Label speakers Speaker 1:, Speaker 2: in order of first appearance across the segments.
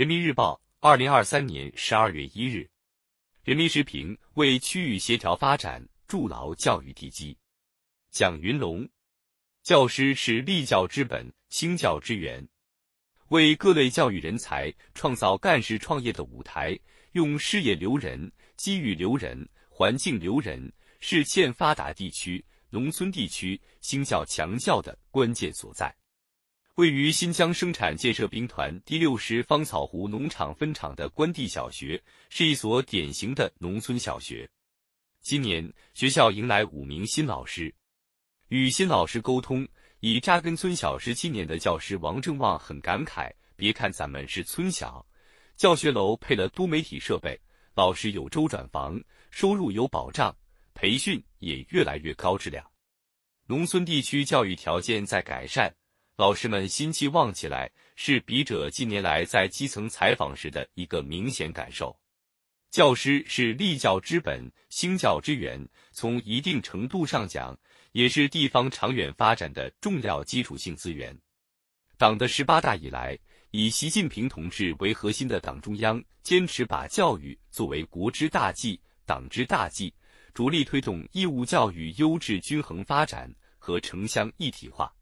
Speaker 1: 人民日报，二零二三年十二月一日。人民时评：为区域协调发展筑牢教育地基。蒋云龙，教师是立教之本、兴教之源，为各类教育人才创造干事创业的舞台，用事业留人、机遇留人、环境留人，是欠发达地区、农村地区兴教强教的关键所在。位于新疆生产建设兵团第六师芳草湖农场分厂的关帝小学是一所典型的农村小学。今年学校迎来五名新老师，与新老师沟通，已扎根村小十七年的教师王正旺很感慨：别看咱们是村小，教学楼配了多媒体设备，老师有周转房，收入有保障，培训也越来越高质量。农村地区教育条件在改善。老师们心气旺起来，是笔者近年来在基层采访时的一个明显感受。教师是立教之本、兴教之源，从一定程度上讲，也是地方长远发展的重要基础性资源。党的十八大以来，以习近平同志为核心的党中央坚持把教育作为国之大计、党之大计，着力推动义务教育优质均衡发展和城乡一体化。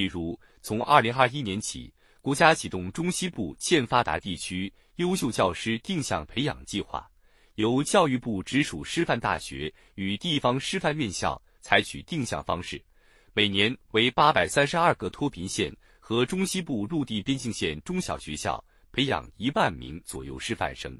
Speaker 1: 比如，从二零二一年起，国家启动中西部欠发达地区优秀教师定向培养计划，由教育部直属师范大学与地方师范院校采取定向方式，每年为八百三十二个脱贫县和中西部陆地边境县中小学校培养一万名左右师范生。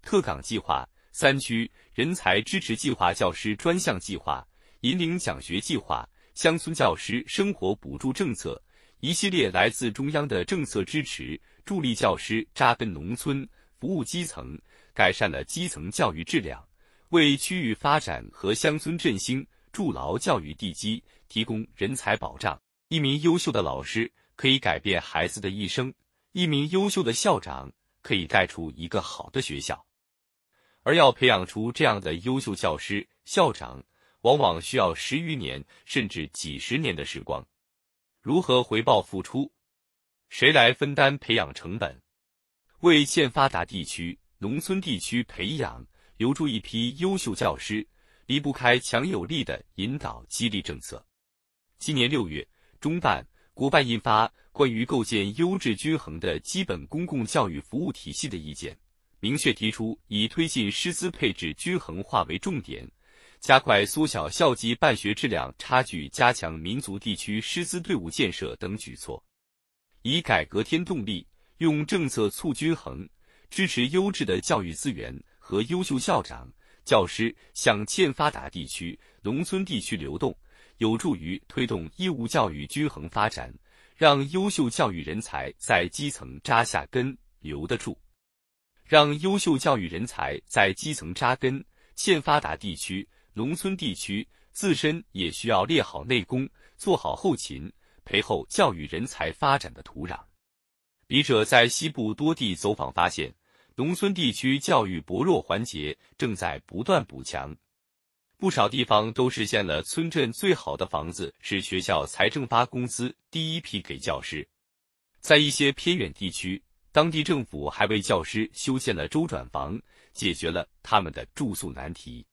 Speaker 1: 特岗计划、三区人才支持计划、教师专项计划、引领奖学计划。乡村教师生活补助政策，一系列来自中央的政策支持，助力教师扎根农村，服务基层，改善了基层教育质量，为区域发展和乡村振兴筑牢教育地基，提供人才保障。一名优秀的老师可以改变孩子的一生，一名优秀的校长可以带出一个好的学校，而要培养出这样的优秀教师、校长。往往需要十余年甚至几十年的时光，如何回报付出？谁来分担培养成本？为欠发达地区、农村地区培养留住一批优秀教师，离不开强有力的引导激励政策。今年六月，中办、国办印发《关于构建优质均衡的基本公共教育服务体系的意见》，明确提出以推进师资配置均衡化为重点。加快缩小校级办学质量差距，加强民族地区师资队伍建设等举措，以改革添动力，用政策促均衡，支持优质的教育资源和优秀校长、教师向欠发达地区、农村地区流动，有助于推动义务教育均衡发展，让优秀教育人才在基层扎下根、留得住，让优秀教育人才在基层扎根，欠发达地区。农村地区自身也需要练好内功，做好后勤，培厚教育人才发展的土壤。笔者在西部多地走访发现，农村地区教育薄弱环节正在不断补强，不少地方都实现了村镇最好的房子是学校财政发工资第一批给教师。在一些偏远地区，当地政府还为教师修建了周转房，解决了他们的住宿难题。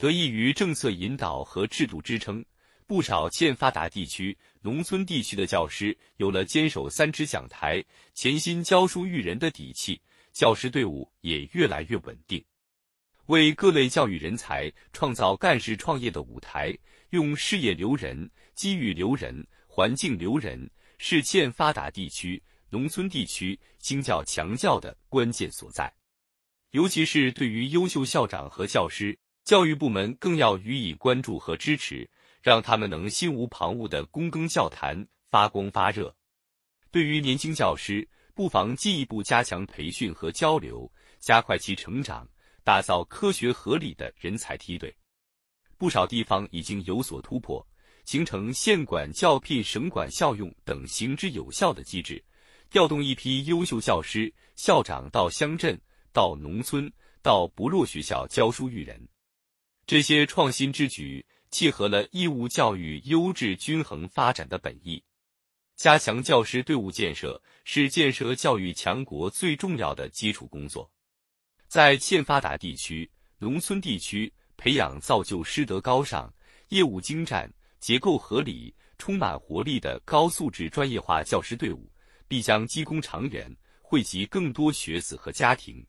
Speaker 1: 得益于政策引导和制度支撑，不少欠发达地区、农村地区的教师有了坚守三支讲台、潜心教书育人的底气，教师队伍也越来越稳定。为各类教育人才创造干事创业的舞台，用事业留人、机遇留人、环境留人，是欠发达地区、农村地区兴教强教的关键所在。尤其是对于优秀校长和教师。教育部门更要予以关注和支持，让他们能心无旁骛地躬耕教坛、发光发热。对于年轻教师，不妨进一步加强培训和交流，加快其成长，打造科学合理的人才梯队。不少地方已经有所突破，形成县管教聘、省管校用等行之有效的机制，调动一批优秀教师、校长到乡镇、到农村、到不弱学校教书育人。这些创新之举，契合了义务教育优质均衡发展的本意。加强教师队伍建设是建设教育强国最重要的基础工作。在欠发达地区、农村地区，培养造就师德高尚、业务精湛、结构合理、充满活力的高素质专业化教师队伍，必将积功长远，惠及更多学子和家庭。